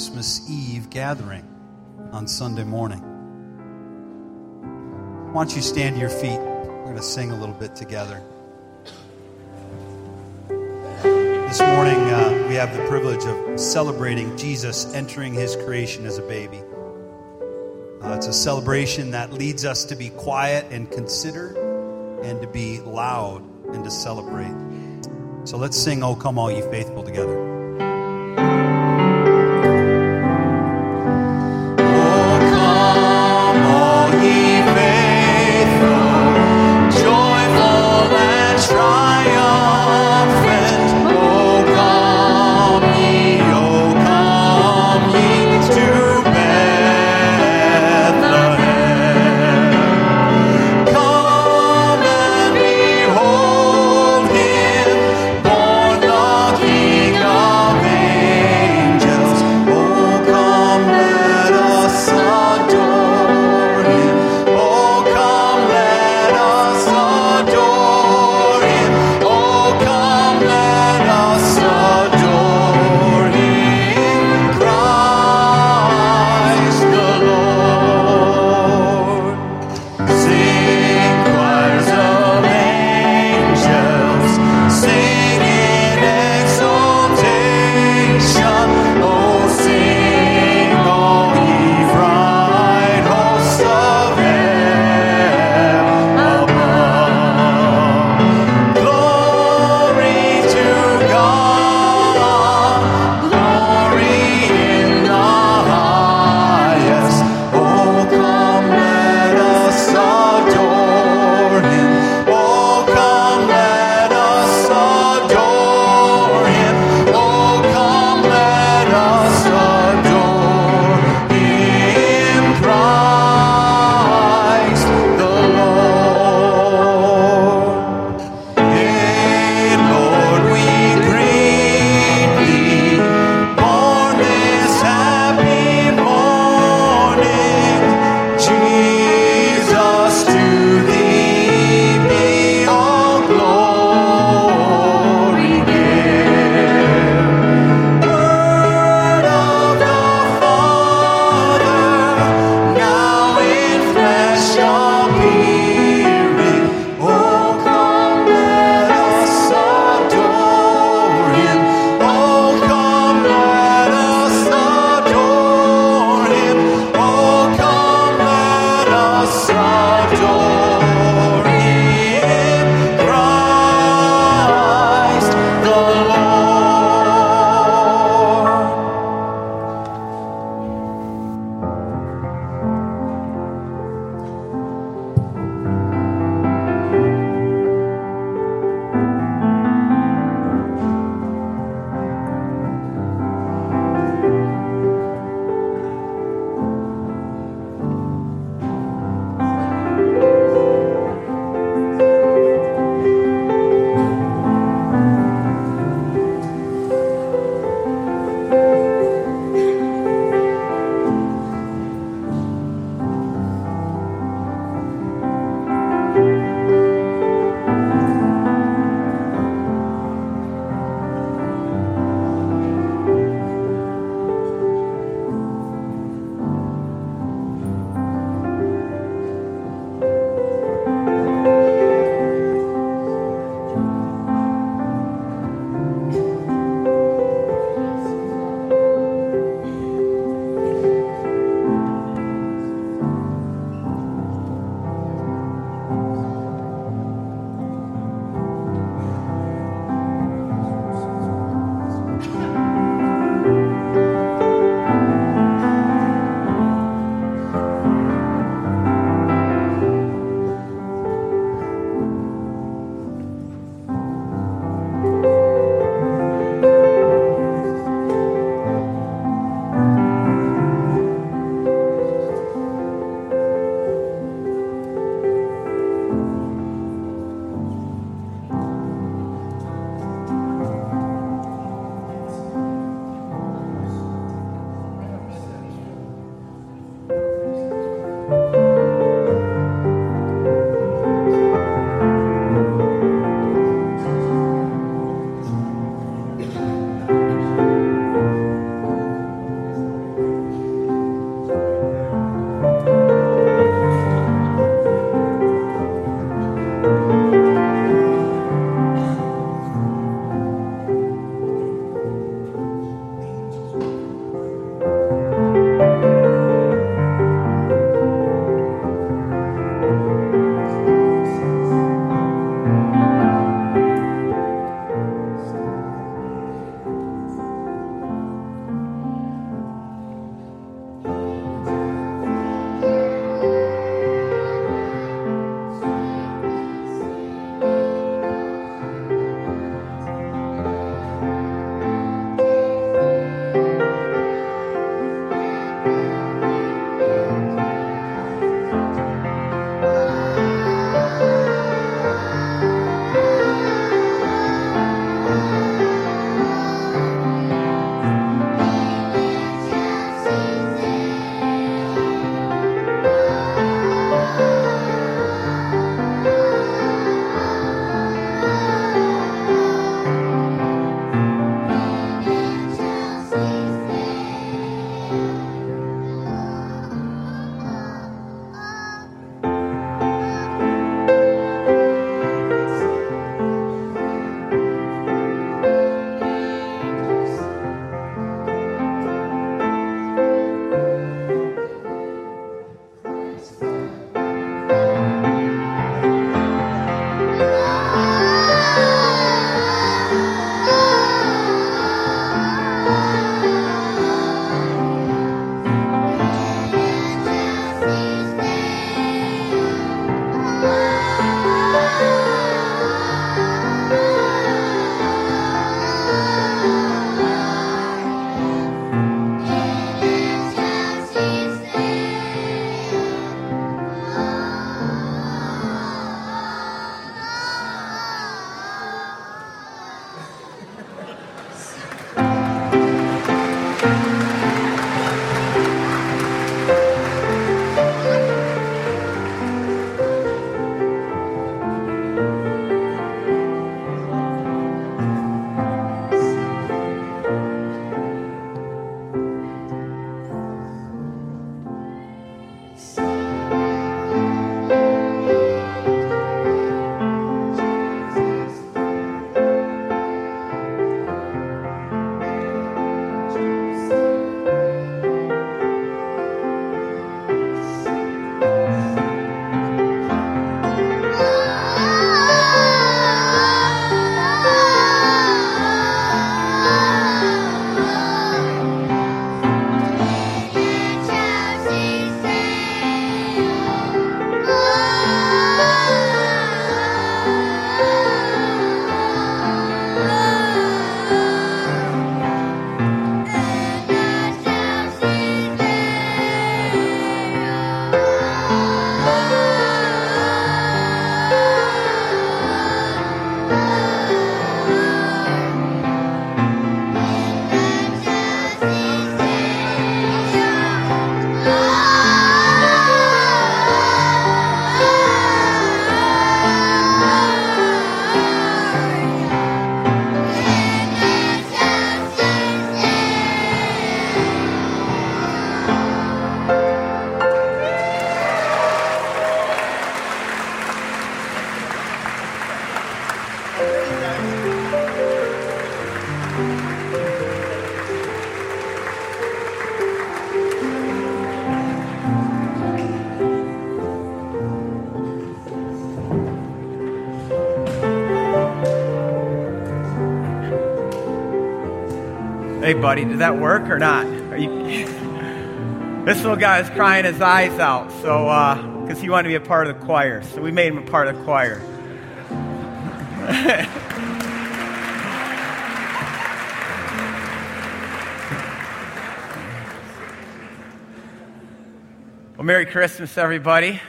Christmas Eve gathering on Sunday morning. Why don't you stand to your feet? We're going to sing a little bit together. This morning, uh, we have the privilege of celebrating Jesus entering his creation as a baby. Uh, it's a celebration that leads us to be quiet and consider and to be loud and to celebrate. So let's sing, Oh Come All Ye Faithful Hey, buddy, did that work or not? This little guy is crying his eyes out, so because uh, he wanted to be a part of the choir, so we made him a part of the choir. well, Merry Christmas, everybody.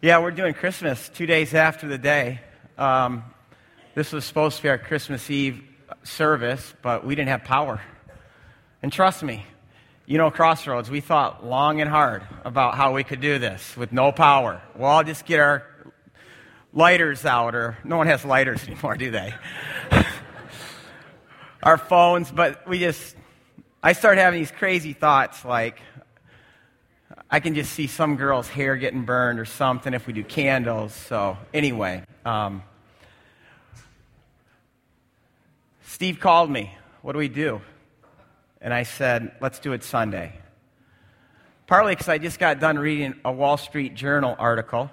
Yeah, we're doing Christmas two days after the day. Um, this was supposed to be our Christmas Eve service, but we didn't have power. And trust me, you know, Crossroads, we thought long and hard about how we could do this with no power. Well, I'll just get our lighters out, or no one has lighters anymore, do they? our phones, but we just, I started having these crazy thoughts like, I can just see some girl's hair getting burned or something if we do candles. So, anyway, um, Steve called me. What do we do? And I said, let's do it Sunday. Partly because I just got done reading a Wall Street Journal article.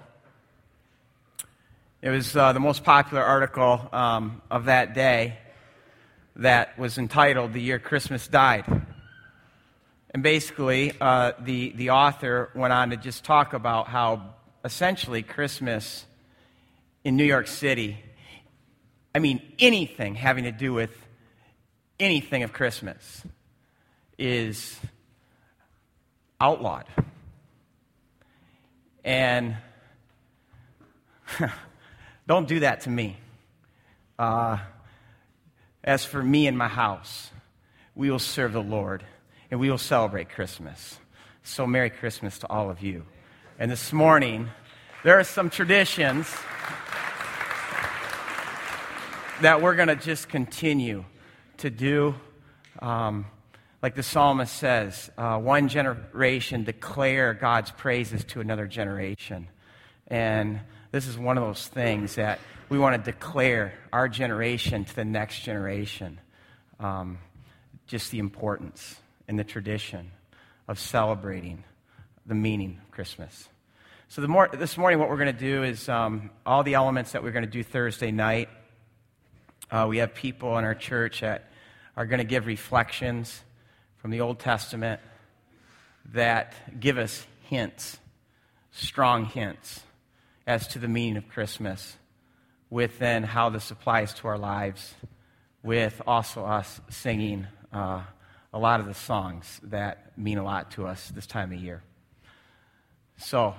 It was uh, the most popular article um, of that day that was entitled The Year Christmas Died. And basically, uh, the, the author went on to just talk about how essentially Christmas in New York City, I mean, anything having to do with anything of Christmas is outlawed. And don't do that to me. Uh, as for me and my house, we will serve the Lord and we will celebrate Christmas. So, Merry Christmas to all of you. And this morning, there are some traditions that we're going to just continue to do. Um, like the psalmist says, uh, one generation declare God's praises to another generation. And this is one of those things that we want to declare our generation to the next generation. Um, just the importance and the tradition of celebrating the meaning of Christmas. So, more, this morning, what we're going to do is um, all the elements that we're going to do Thursday night. Uh, we have people in our church that are going to give reflections from the Old Testament that give us hints, strong hints, as to the meaning of Christmas, within how this applies to our lives, with also us singing. Uh, a lot of the songs that mean a lot to us this time of year. So,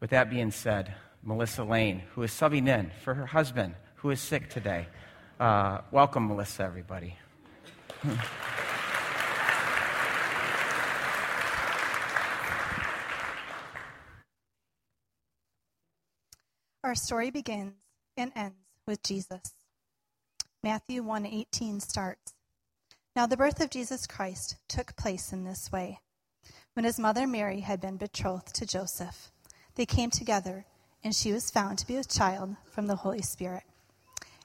with that being said, Melissa Lane, who is subbing in for her husband, who is sick today. Uh, welcome, Melissa, everybody. Our story begins and ends with Jesus. Matthew 1:18 starts now, the birth of Jesus Christ took place in this way. When his mother Mary had been betrothed to Joseph, they came together, and she was found to be a child from the Holy Spirit.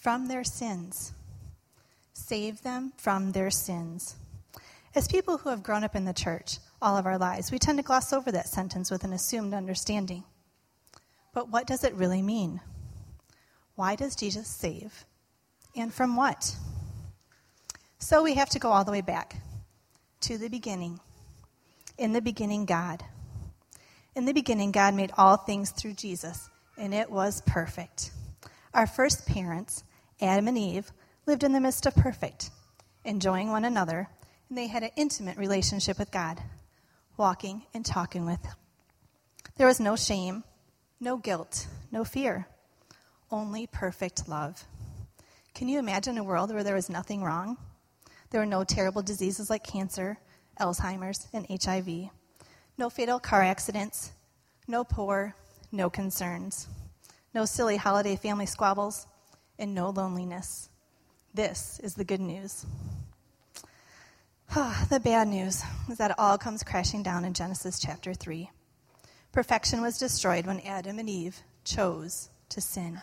From their sins. Save them from their sins. As people who have grown up in the church all of our lives, we tend to gloss over that sentence with an assumed understanding. But what does it really mean? Why does Jesus save? And from what? So we have to go all the way back to the beginning. In the beginning, God. In the beginning, God made all things through Jesus, and it was perfect. Our first parents, Adam and Eve, lived in the midst of perfect, enjoying one another, and they had an intimate relationship with God, walking and talking with. There was no shame, no guilt, no fear, only perfect love. Can you imagine a world where there was nothing wrong? There were no terrible diseases like cancer, Alzheimer's, and HIV. No fatal car accidents. No poor. No concerns. No silly holiday family squabbles. And no loneliness. This is the good news. the bad news is that it all comes crashing down in Genesis chapter 3. Perfection was destroyed when Adam and Eve chose to sin,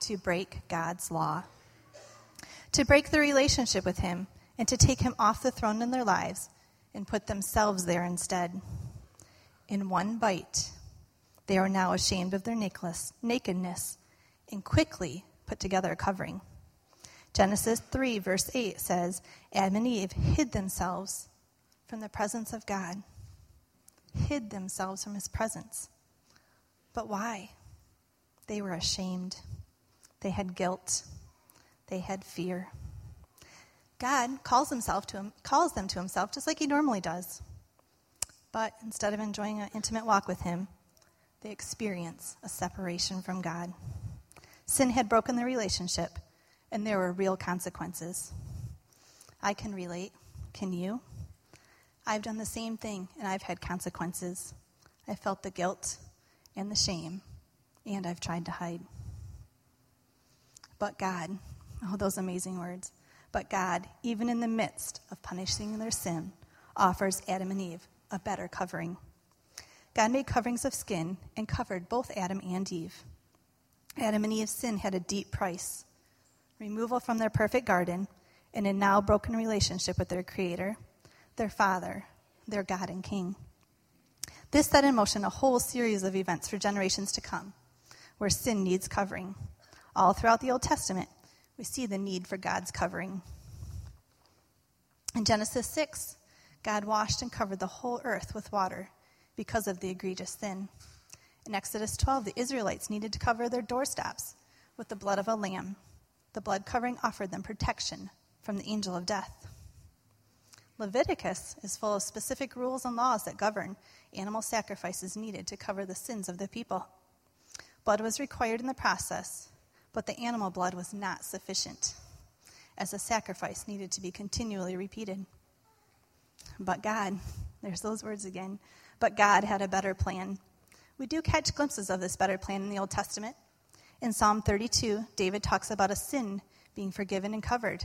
to break God's law, to break the relationship with Him, and to take Him off the throne in their lives and put themselves there instead. In one bite, they are now ashamed of their nakedness and quickly put together a covering. Genesis 3, verse 8 says Adam and Eve hid themselves from the presence of God, hid themselves from his presence. But why? They were ashamed, they had guilt, they had fear. God calls himself to him, calls them to himself just like he normally does. But instead of enjoying an intimate walk with him, they experience a separation from God. Sin had broken the relationship, and there were real consequences. I can relate. Can you? I've done the same thing, and I've had consequences. I felt the guilt and the shame, and I've tried to hide. But God, oh, those amazing words. But God, even in the midst of punishing their sin, offers Adam and Eve a better covering. God made coverings of skin and covered both Adam and Eve. Adam and Eve's sin had a deep price removal from their perfect garden, and a now broken relationship with their Creator, their Father, their God and King. This set in motion a whole series of events for generations to come, where sin needs covering. All throughout the Old Testament, we see the need for God's covering. In Genesis 6, God washed and covered the whole earth with water because of the egregious sin. In Exodus 12, the Israelites needed to cover their doorsteps with the blood of a lamb. The blood covering offered them protection from the angel of death. Leviticus is full of specific rules and laws that govern animal sacrifices needed to cover the sins of the people. Blood was required in the process, but the animal blood was not sufficient, as the sacrifice needed to be continually repeated. But God, there's those words again, but God had a better plan. We do catch glimpses of this better plan in the Old Testament. In Psalm 32, David talks about a sin being forgiven and covered.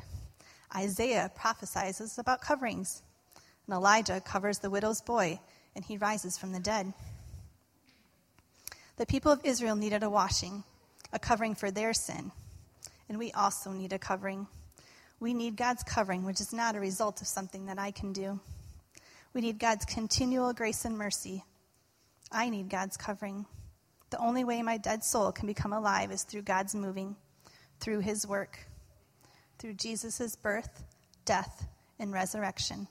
Isaiah prophesies about coverings. And Elijah covers the widow's boy, and he rises from the dead. The people of Israel needed a washing, a covering for their sin. And we also need a covering. We need God's covering, which is not a result of something that I can do. We need God's continual grace and mercy. I need God's covering. The only way my dead soul can become alive is through God's moving, through His work, through Jesus' birth, death, and resurrection.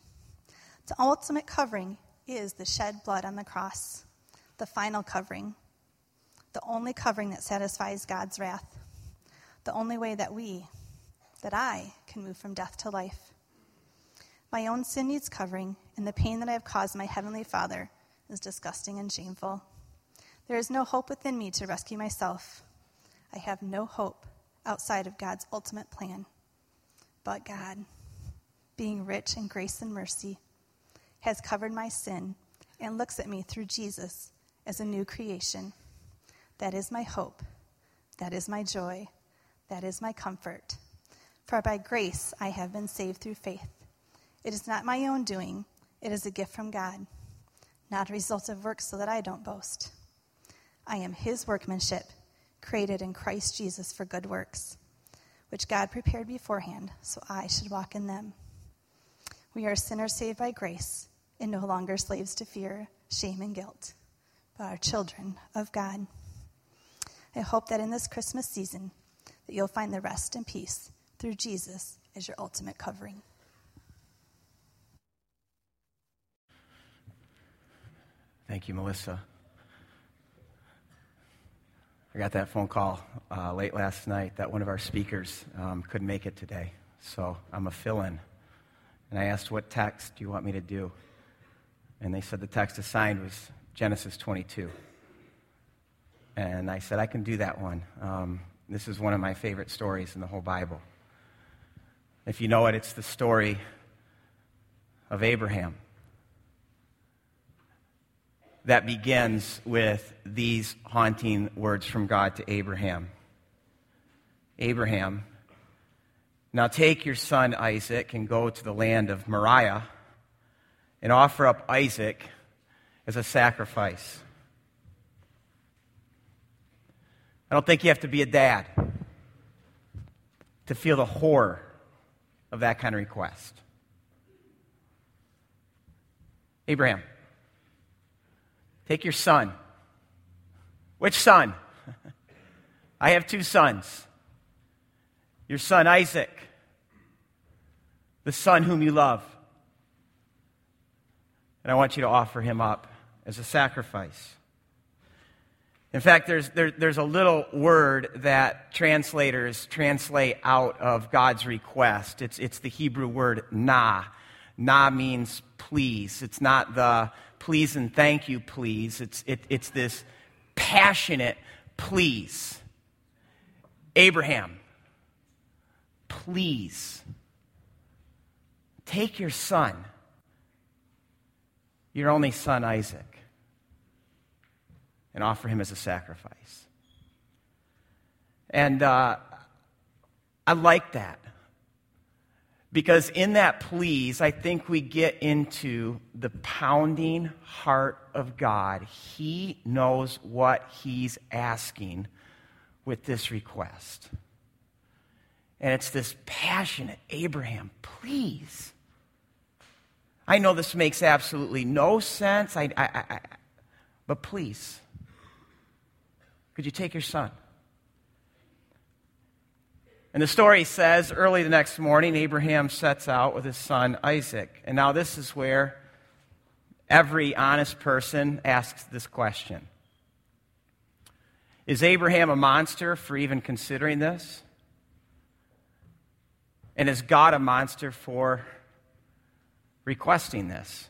The ultimate covering is the shed blood on the cross, the final covering the only covering that satisfies God's wrath, the only way that we, that I, can move from death to life. My own sin needs covering, and the pain that I have caused my Heavenly Father is disgusting and shameful. There is no hope within me to rescue myself. I have no hope outside of God's ultimate plan. But God, being rich in grace and mercy, has covered my sin and looks at me through Jesus as a new creation. That is my hope. That is my joy. That is my comfort. For by grace I have been saved through faith. It is not my own doing, it is a gift from God, not a result of works so that I don't boast. I am His workmanship, created in Christ Jesus for good works, which God prepared beforehand so I should walk in them. We are sinners saved by grace and no longer slaves to fear, shame, and guilt, but are children of God. I hope that in this Christmas season that you'll find the rest and peace through Jesus as your ultimate covering. Thank you, Melissa. I got that phone call uh, late last night that one of our speakers um, couldn't make it today. So I'm a fill in. And I asked, What text do you want me to do? And they said the text assigned was Genesis 22. And I said, I can do that one. Um, this is one of my favorite stories in the whole Bible. If you know it, it's the story of Abraham that begins with these haunting words from God to Abraham Abraham, Now take your son Isaac and go to the land of Moriah and offer up Isaac as a sacrifice. I don't think you have to be a dad to feel the horror of that kind of request. Abraham, take your son. Which son? I have two sons. Your son Isaac, the son whom you love. And I want you to offer him up as a sacrifice. In fact, there's, there, there's a little word that translators translate out of God's request. It's, it's the Hebrew word na. Na means please. It's not the please and thank you, please. It's, it, it's this passionate please. Abraham, please take your son, your only son Isaac, and offer him as a sacrifice. And uh, I like that. Because in that please, I think we get into the pounding heart of God. He knows what He's asking with this request. And it's this passionate Abraham, please. I know this makes absolutely no sense, I, I, I, but please, could you take your son? And the story says early the next morning, Abraham sets out with his son Isaac. And now, this is where every honest person asks this question Is Abraham a monster for even considering this? And is God a monster for requesting this?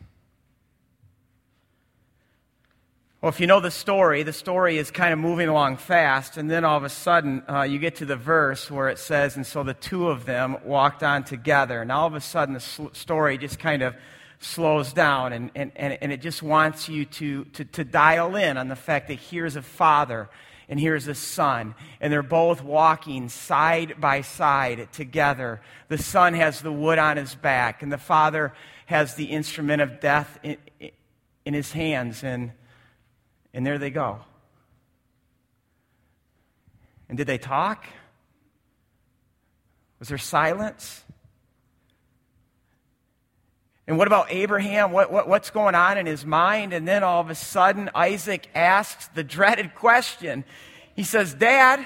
Well, if you know the story, the story is kind of moving along fast, and then all of a sudden uh, you get to the verse where it says, And so the two of them walked on together. And all of a sudden the sl- story just kind of slows down, and, and, and, and it just wants you to, to, to dial in on the fact that here's a father and here's a son, and they're both walking side by side together. The son has the wood on his back, and the father has the instrument of death in, in his hands. And and there they go. And did they talk? Was there silence? And what about Abraham? What, what, what's going on in his mind? And then all of a sudden, Isaac asks the dreaded question. He says, Dad,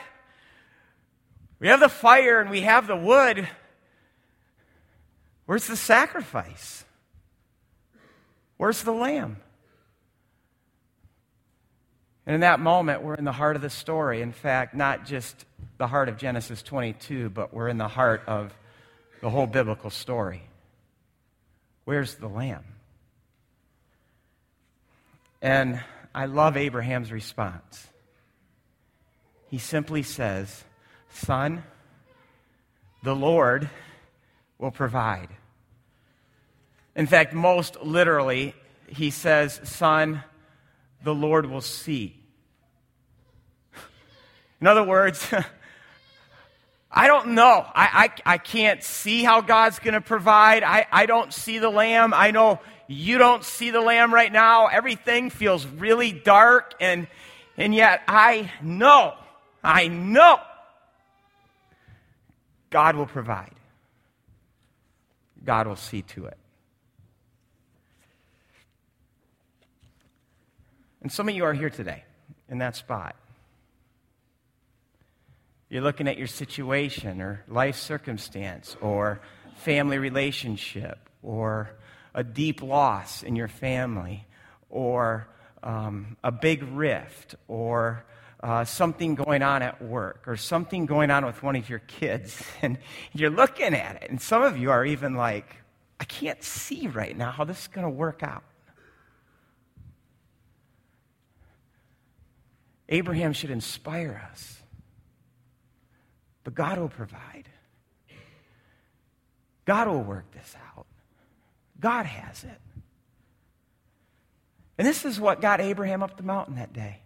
we have the fire and we have the wood. Where's the sacrifice? Where's the lamb? And in that moment, we're in the heart of the story. In fact, not just the heart of Genesis 22, but we're in the heart of the whole biblical story. Where's the lamb? And I love Abraham's response. He simply says, Son, the Lord will provide. In fact, most literally, he says, Son, the Lord will see. In other words, I don't know. I, I, I, can't see how God's going to provide. I, I don't see the lamb. I know you don't see the lamb right now. Everything feels really dark, and, and yet I know, I know God will provide. God will see to it. And some of you are here today in that spot. You're looking at your situation or life circumstance or family relationship or a deep loss in your family or um, a big rift or uh, something going on at work or something going on with one of your kids. And you're looking at it. And some of you are even like, I can't see right now how this is going to work out. Abraham should inspire us. But God will provide. God will work this out. God has it. And this is what got Abraham up the mountain that day.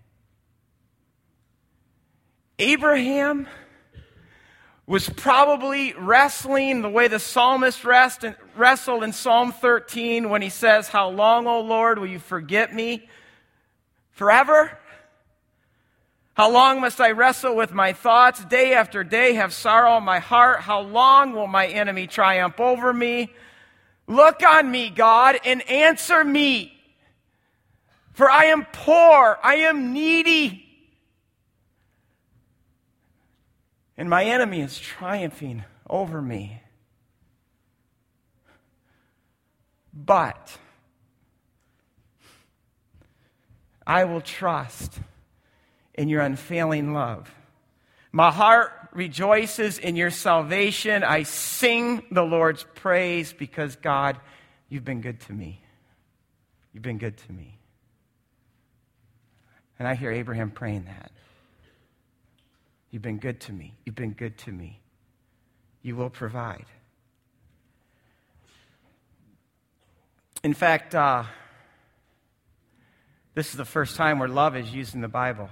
Abraham was probably wrestling the way the psalmist wrestled in Psalm 13 when he says, How long, O Lord, will you forget me? Forever? How long must I wrestle with my thoughts? Day after day have sorrow in my heart. How long will my enemy triumph over me? Look on me, God, and answer me. For I am poor, I am needy. and my enemy is triumphing over me. But I will trust in your unfailing love. My heart rejoices in your salvation. I sing the Lord's praise because, God, you've been good to me. You've been good to me. And I hear Abraham praying that. You've been good to me. You've been good to me. You will provide. In fact, uh, this is the first time where love is used in the Bible.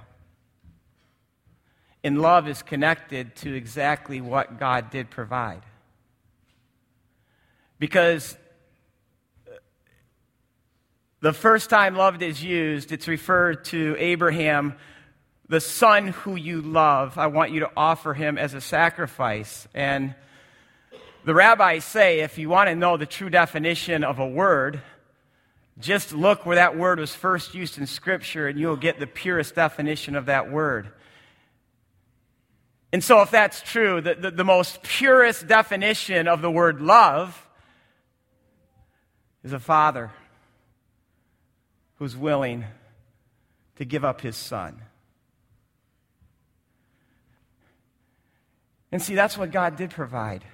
And love is connected to exactly what God did provide. Because the first time love is used, it's referred to Abraham the son who you love, I want you to offer him as a sacrifice. And the rabbis say if you want to know the true definition of a word, just look where that word was first used in Scripture and you'll get the purest definition of that word. And so, if that's true, the, the, the most purest definition of the word love is a father who's willing to give up his son. And see, that's what God did provide.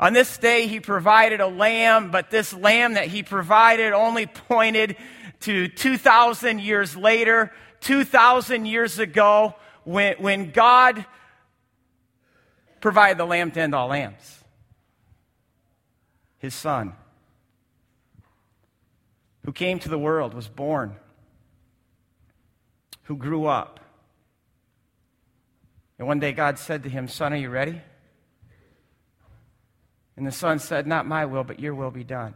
On this day, he provided a lamb, but this lamb that he provided only pointed to 2,000 years later, 2,000 years ago, when, when God provided the lamb to end all lambs. His son, who came to the world, was born, who grew up, and one day God said to him, Son, are you ready? And the son said, Not my will, but your will be done.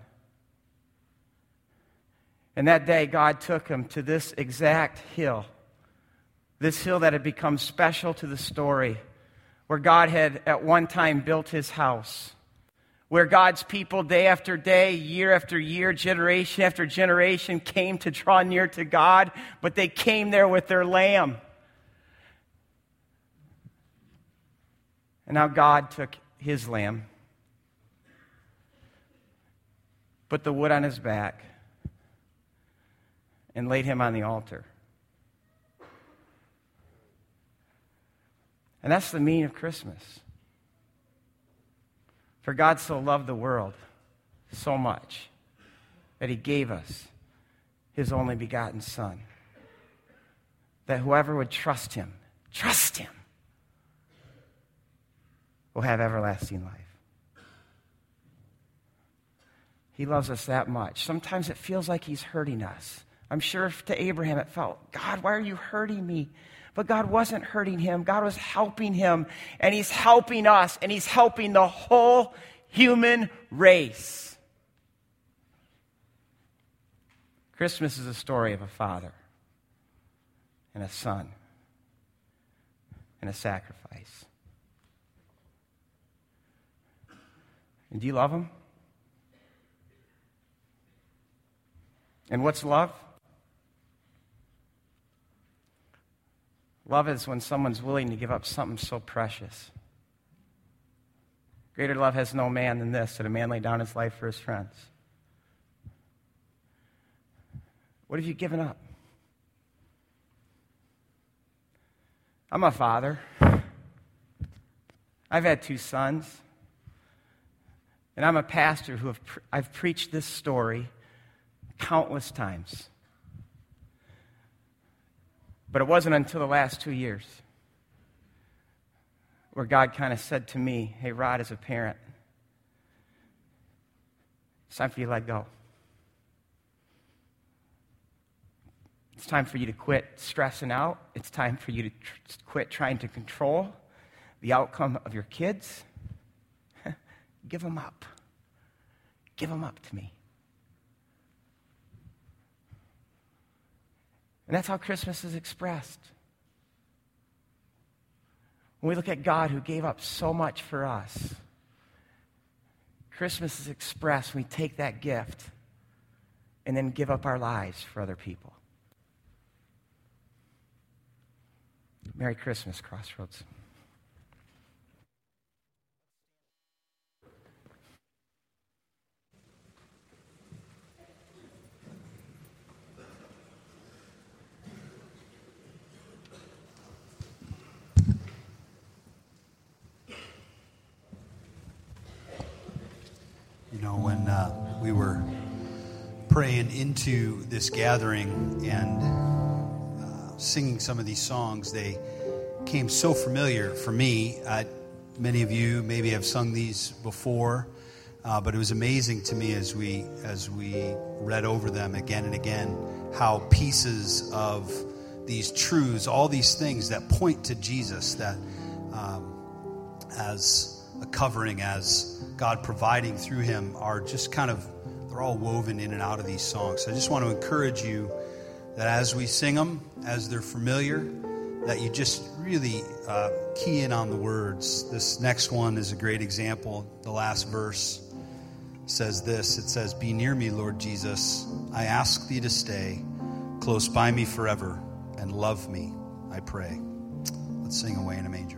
And that day, God took him to this exact hill, this hill that had become special to the story, where God had at one time built his house, where God's people, day after day, year after year, generation after generation, came to draw near to God, but they came there with their lamb. And now God took his lamb, put the wood on his back, and laid him on the altar. And that's the meaning of Christmas. For God so loved the world so much that he gave us his only begotten Son. That whoever would trust him, trust him, will have everlasting life. He loves us that much. Sometimes it feels like He's hurting us. I'm sure to Abraham it felt, God, why are you hurting me? But God wasn't hurting him. God was helping him, and He's helping us, and He's helping the whole human race. Christmas is a story of a father and a son and a sacrifice. And do you love Him? And what's love? Love is when someone's willing to give up something so precious. Greater love has no man than this that a man lay down his life for his friends. What have you given up? I'm a father. I've had two sons. And I'm a pastor who have pre- I've preached this story countless times. But it wasn't until the last two years where God kind of said to me, Hey, Rod, as a parent, it's time for you to let go. It's time for you to quit stressing out. It's time for you to tr- quit trying to control. the outcome of your kids, give them up. Give them up to me. And that's how Christmas is expressed. When we look at God who gave up so much for us, Christmas is expressed when we take that gift and then give up our lives for other people. Merry Christmas, Crossroads. You know, when uh, we were praying into this gathering and uh, singing some of these songs, they came so familiar for me. Uh, many of you maybe have sung these before, uh, but it was amazing to me as we as we read over them again and again how pieces of these truths, all these things that point to Jesus, that um, as a covering, as God providing through Him, are just kind of they're all woven in and out of these songs. So I just want to encourage you that as we sing them, as they're familiar, that you just really uh, key in on the words. This next one is a great example. The last verse says this it says, Be near me, Lord Jesus. I ask thee to stay close by me forever and love me, I pray. Let's sing away in a manger.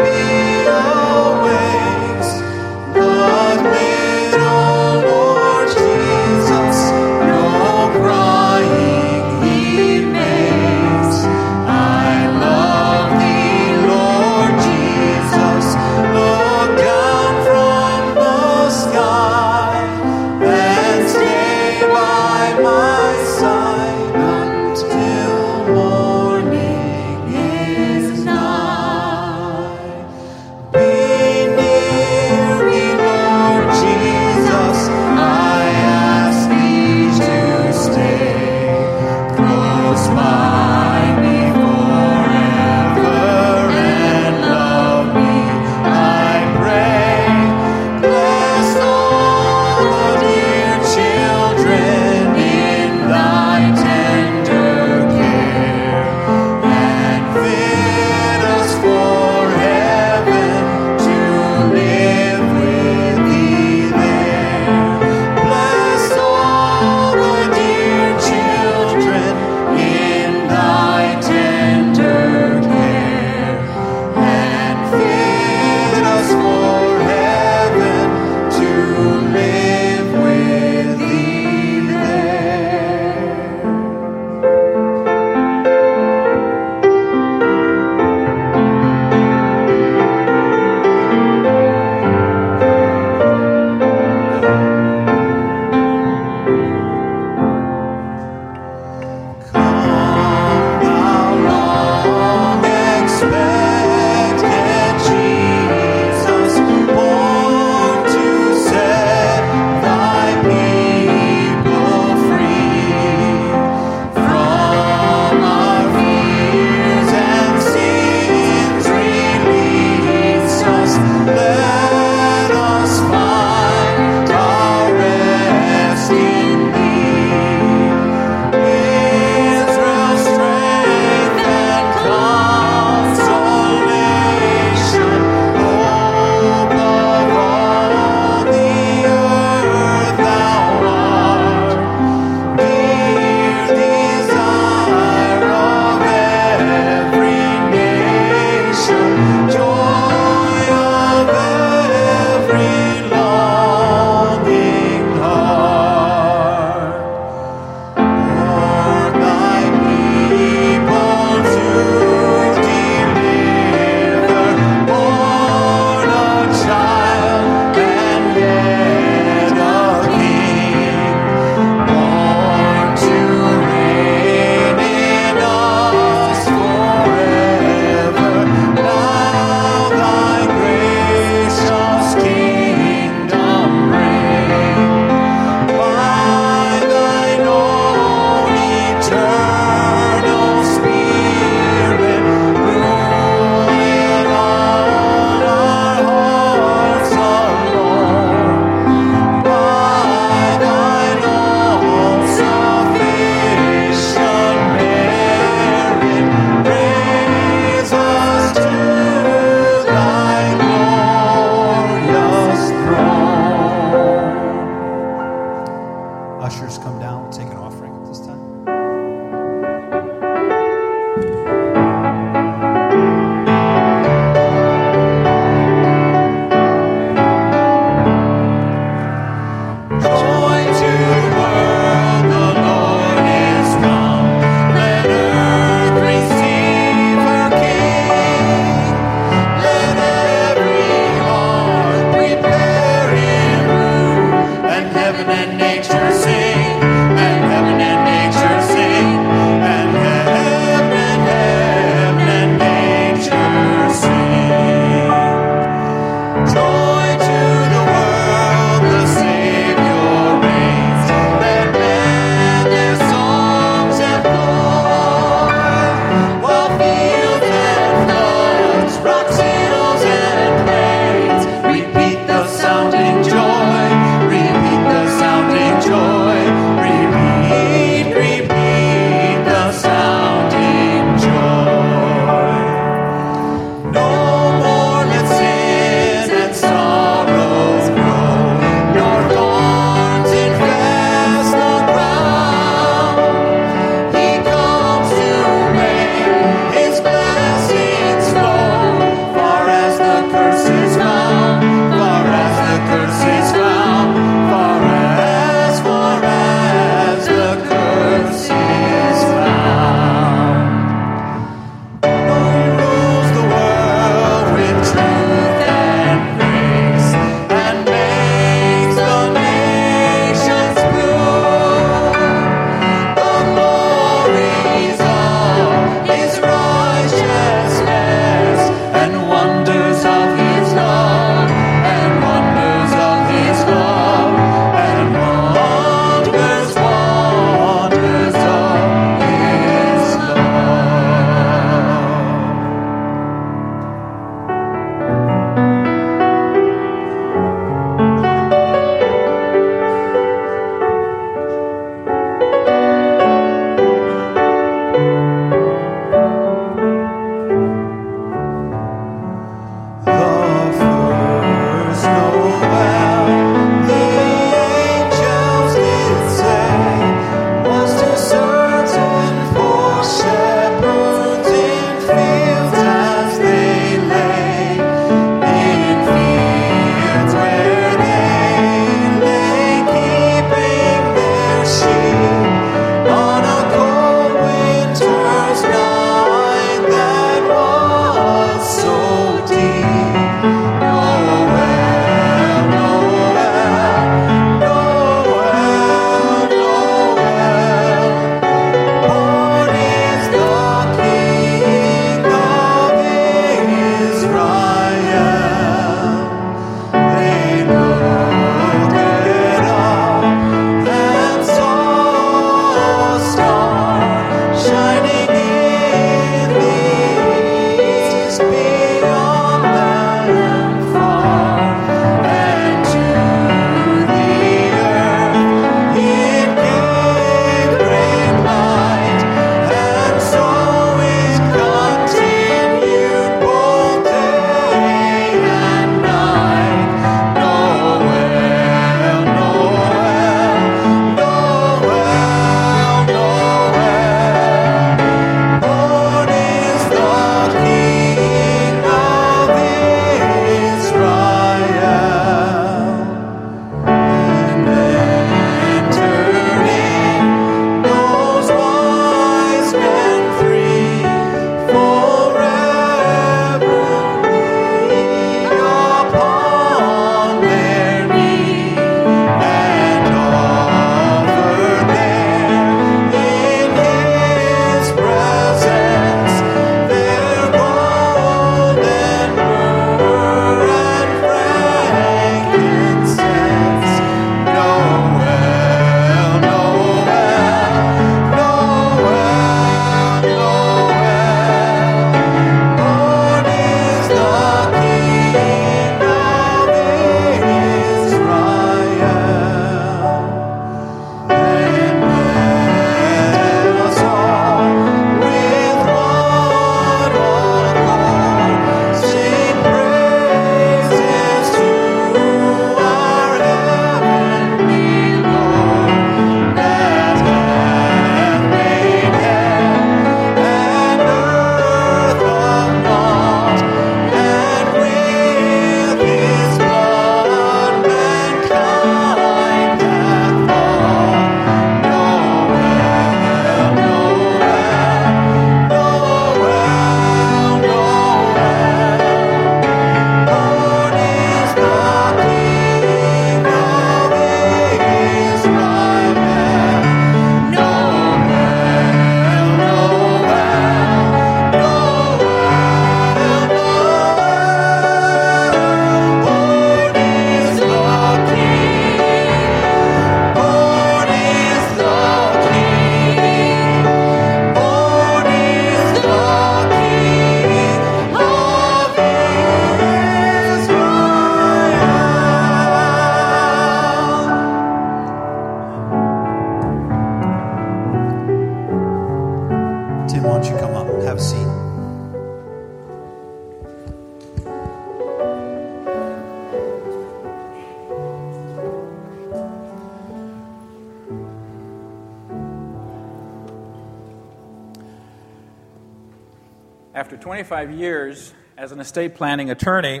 25 years as an estate planning attorney,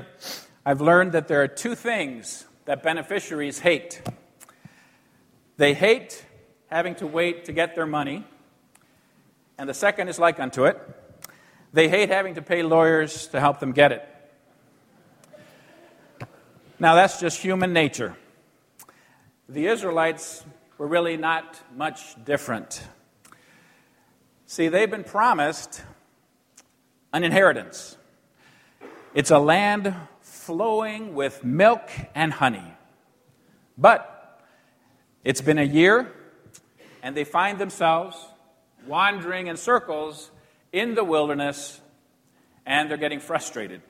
I've learned that there are two things that beneficiaries hate. They hate having to wait to get their money, and the second is like unto it they hate having to pay lawyers to help them get it. Now, that's just human nature. The Israelites were really not much different. See, they've been promised an inheritance. It's a land flowing with milk and honey. But it's been a year, and they find themselves wandering in circles in the wilderness, and they're getting frustrated.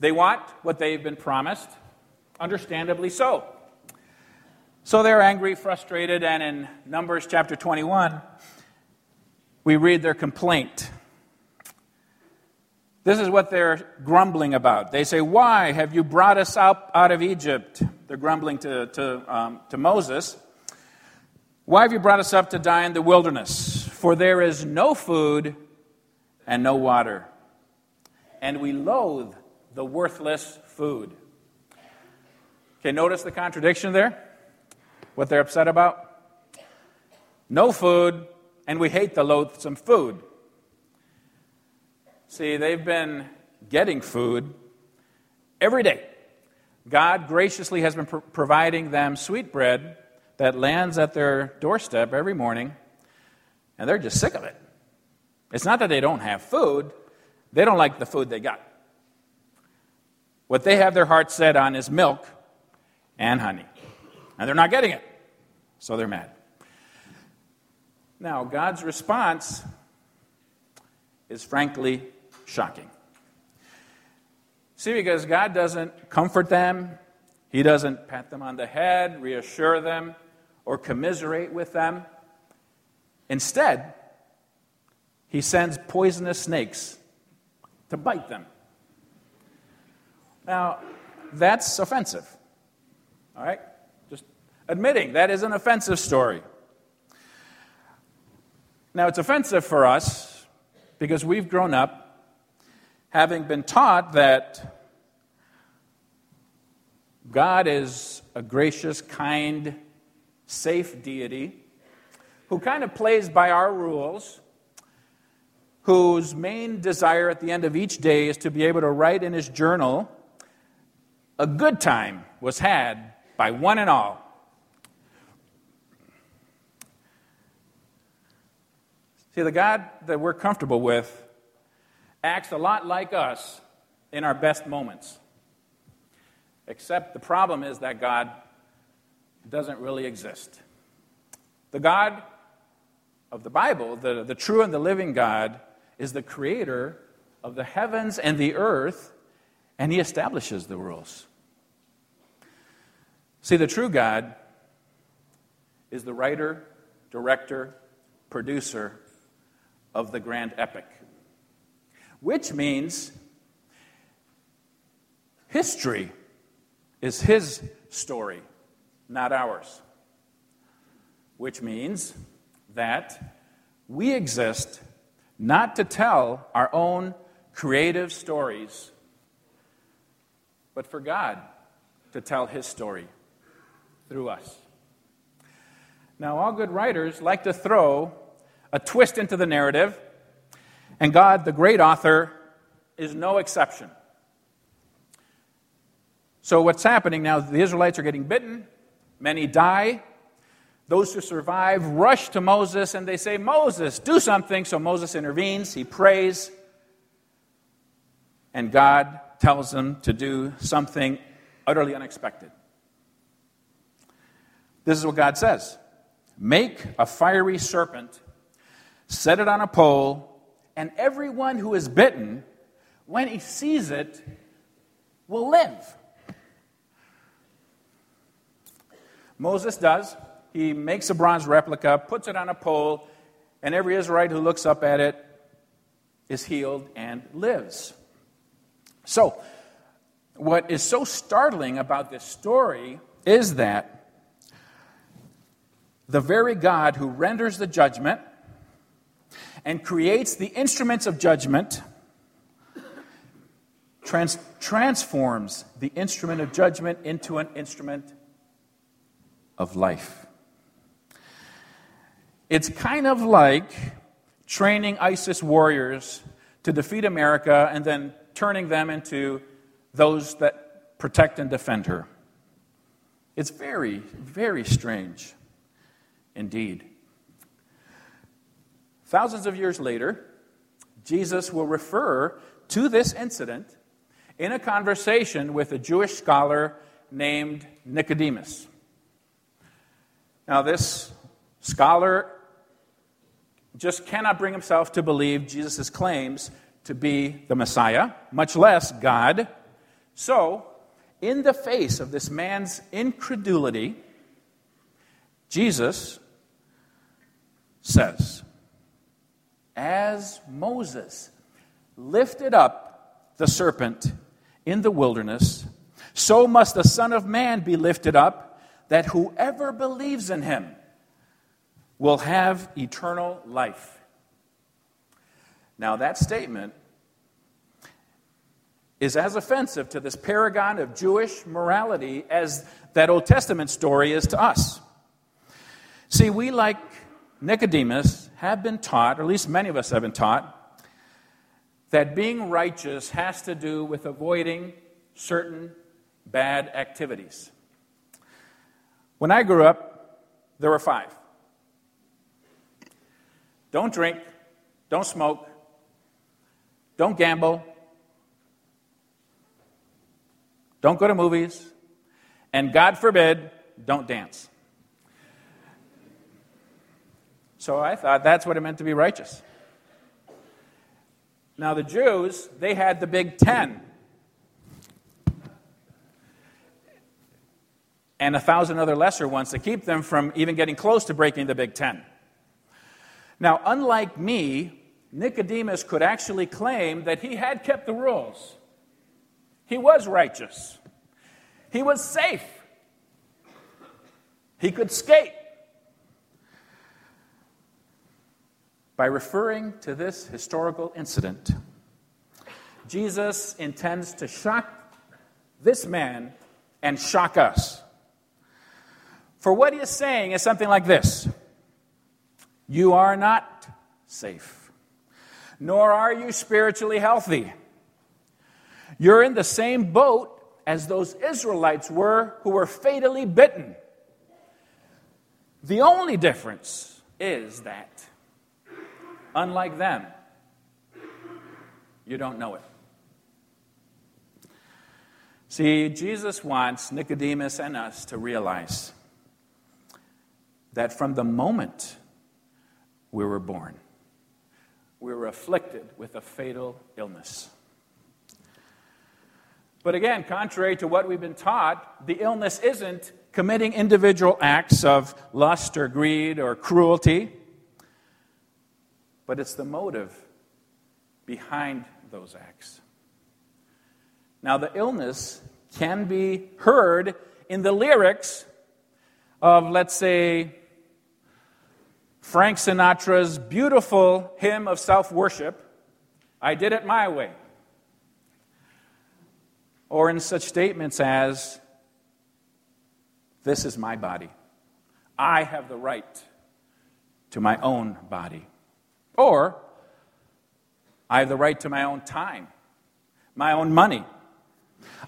They want what they've been promised, understandably so. So they're angry, frustrated, and in Numbers chapter 21, we read their complaint. This is what they're grumbling about. They say, Why have you brought us up out of Egypt? They're grumbling to, to, um, to Moses. Why have you brought us up to die in the wilderness? For there is no food and no water, and we loathe the worthless food. Okay, notice the contradiction there? what they're upset about? No food, and we hate the loathsome food. See, they've been getting food every day. God graciously has been pro- providing them sweet bread that lands at their doorstep every morning, and they're just sick of it. It's not that they don't have food, they don't like the food they got. What they have their heart set on is milk and honey and they're not getting it. So they're mad. Now, God's response is frankly shocking. See, because God doesn't comfort them, He doesn't pat them on the head, reassure them, or commiserate with them. Instead, He sends poisonous snakes to bite them. Now, that's offensive. All right? Just admitting that is an offensive story. Now, it's offensive for us because we've grown up having been taught that God is a gracious, kind, safe deity who kind of plays by our rules, whose main desire at the end of each day is to be able to write in his journal, a good time was had by one and all. See, the God that we're comfortable with acts a lot like us in our best moments. Except the problem is that God doesn't really exist. The God of the Bible, the, the true and the living God, is the creator of the heavens and the earth, and he establishes the rules. See, the true God is the writer, director, producer of the grand epic, which means history is his story, not ours. Which means that we exist not to tell our own creative stories, but for God to tell his story through us. Now, all good writers like to throw a twist into the narrative, and God, the great author, is no exception. So, what's happening now? The Israelites are getting bitten, many die. Those who survive rush to Moses and they say, Moses, do something. So Moses intervenes, he prays, and God tells them to do something utterly unexpected. This is what God says Make a fiery serpent set it on a pole, and everyone who is bitten, when he sees it, will live. Moses does. He makes a bronze replica, puts it on a pole, and every Israelite who looks up at it is healed and lives. So, what is so startling about this story is that the very God who renders the judgment and creates the instruments of judgment, trans- transforms the instrument of judgment into an instrument of life. It's kind of like training ISIS warriors to defeat America and then turning them into those that protect and defend her. It's very, very strange indeed. Thousands of years later, Jesus will refer to this incident in a conversation with a Jewish scholar named Nicodemus. Now, this scholar just cannot bring himself to believe Jesus' claims to be the Messiah, much less God. So, in the face of this man's incredulity, Jesus says, As Moses lifted up the serpent in the wilderness, so must the Son of Man be lifted up, that whoever believes in him will have eternal life. Now, that statement is as offensive to this paragon of Jewish morality as that Old Testament story is to us. See, we, like Nicodemus, have been taught, or at least many of us have been taught, that being righteous has to do with avoiding certain bad activities. When I grew up, there were five don't drink, don't smoke, don't gamble, don't go to movies, and God forbid, don't dance. So I thought that's what it meant to be righteous. Now, the Jews, they had the Big Ten. And a thousand other lesser ones to keep them from even getting close to breaking the Big Ten. Now, unlike me, Nicodemus could actually claim that he had kept the rules. He was righteous. He was safe. He could skate. By referring to this historical incident, Jesus intends to shock this man and shock us. For what he is saying is something like this You are not safe, nor are you spiritually healthy. You're in the same boat as those Israelites were who were fatally bitten. The only difference is that unlike them, you don't know it. See, Jesus wants Nicodemus and us to realize that from the moment we were born, we were afflicted with a fatal illness. But again, contrary to what we've been taught, the illness isn't committing individual acts of lust or greed or cruelty but it's the motive behind those acts. Now, the illness can be heard in the lyrics of, let's say, Frank Sinatra's beautiful hymn of self worship, I Did It My Way. Or in such statements as, This is my body. I have the right to my own body. Or, I have the right to my own time, my own money.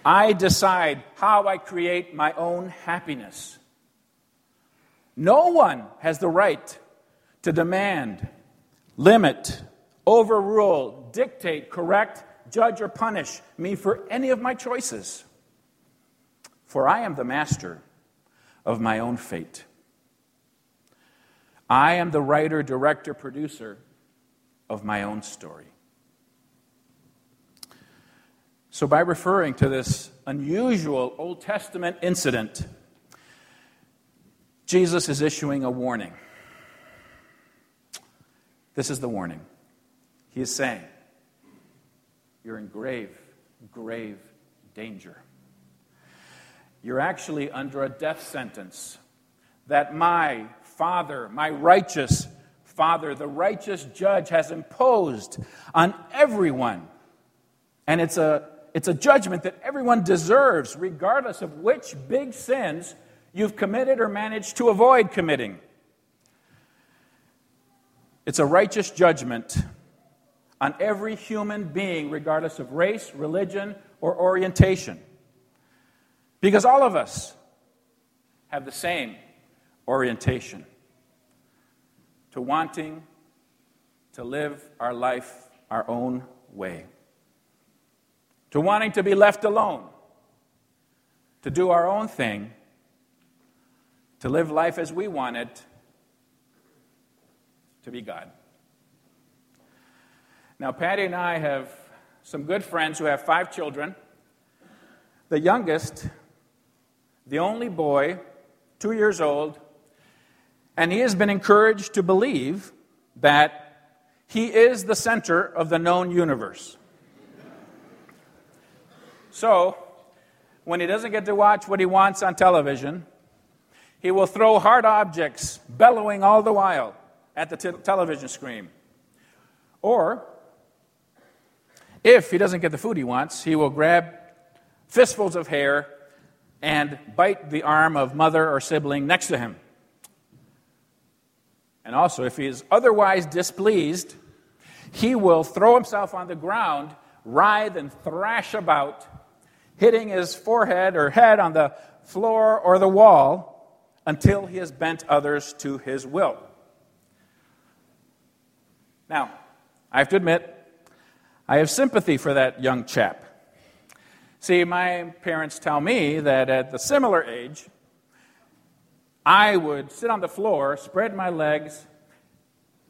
I decide how I create my own happiness. No one has the right to demand, limit, overrule, dictate, correct, judge, or punish me for any of my choices. For I am the master of my own fate. I am the writer, director, producer of my own story. So, by referring to this unusual Old Testament incident, Jesus is issuing a warning. This is the warning. He is saying, You're in grave, grave danger. You're actually under a death sentence that my Father, my righteous Father, the righteous judge, has imposed on everyone. And it's a, it's a judgment that everyone deserves, regardless of which big sins you've committed or managed to avoid committing. It's a righteous judgment on every human being, regardless of race, religion, or orientation. Because all of us have the same orientation to wanting to live our life our own way, to wanting to be left alone, to do our own thing, to live life as we want it, to be God. Now, Patty and I have some good friends who have five children. The youngest, the only boy, two years old, and he has been encouraged to believe that he is the center of the known universe. So, when he doesn't get to watch what he wants on television, he will throw hard objects, bellowing all the while, at the television screen. Or if he doesn't get the food he wants, he will grab fistfuls of hair and bite the arm of mother or sibling next to him. And also, if he is otherwise displeased, he will throw himself on the ground, writhe and thrash about, hitting his forehead or head on the floor or the wall until he has bent others to his will. Now, I have to admit, I have sympathy for that young chap. See, my parents tell me that at the similar age, I would sit on the floor, spread my legs,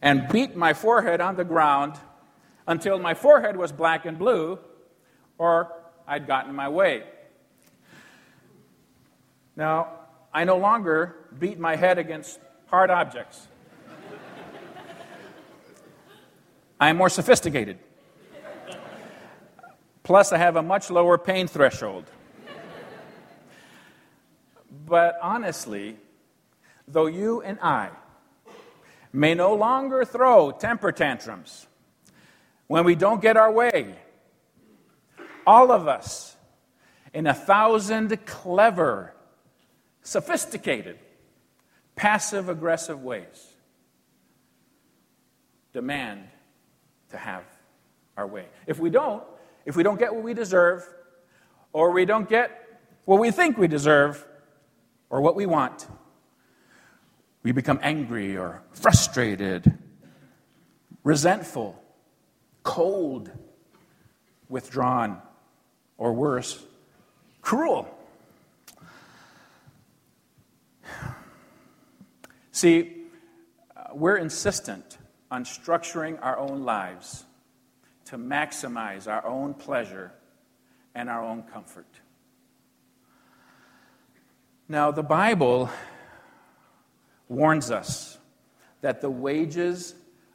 and beat my forehead on the ground until my forehead was black and blue, or I'd gotten my way. Now, I no longer beat my head against hard objects. I am more sophisticated. Plus, I have a much lower pain threshold. but honestly, though you and I may no longer throw temper tantrums when we don't get our way, all of us, in a thousand clever, sophisticated, passive aggressive ways, demand to have our way. If we don't, if we don't get what we deserve, or we don't get what we think we deserve, or what we want, we become angry or frustrated, resentful, cold, withdrawn, or worse, cruel. See, uh, we're insistent on structuring our own lives to maximize our own pleasure and our own comfort. Now, the Bible warns us that the wages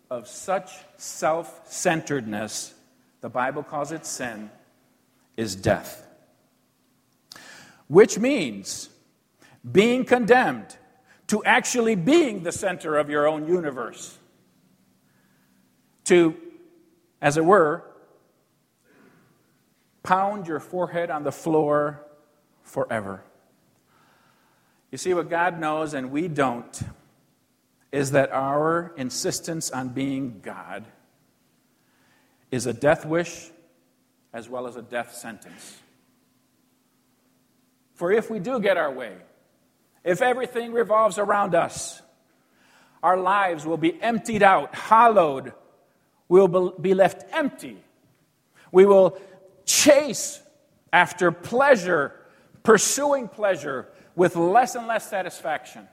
of such self centeredness, the Bible calls it sin, is death. Which means being condemned to actually being the center of your own universe, to as it were, pound your forehead on the floor forever. You see, what God knows and we don't is that our insistence on being God is a death wish as well as a death sentence. For if we do get our way, if everything revolves around us, our lives will be emptied out, hollowed, we will be left empty. We will chase after pleasure, pursuing pleasure with less and less satisfaction.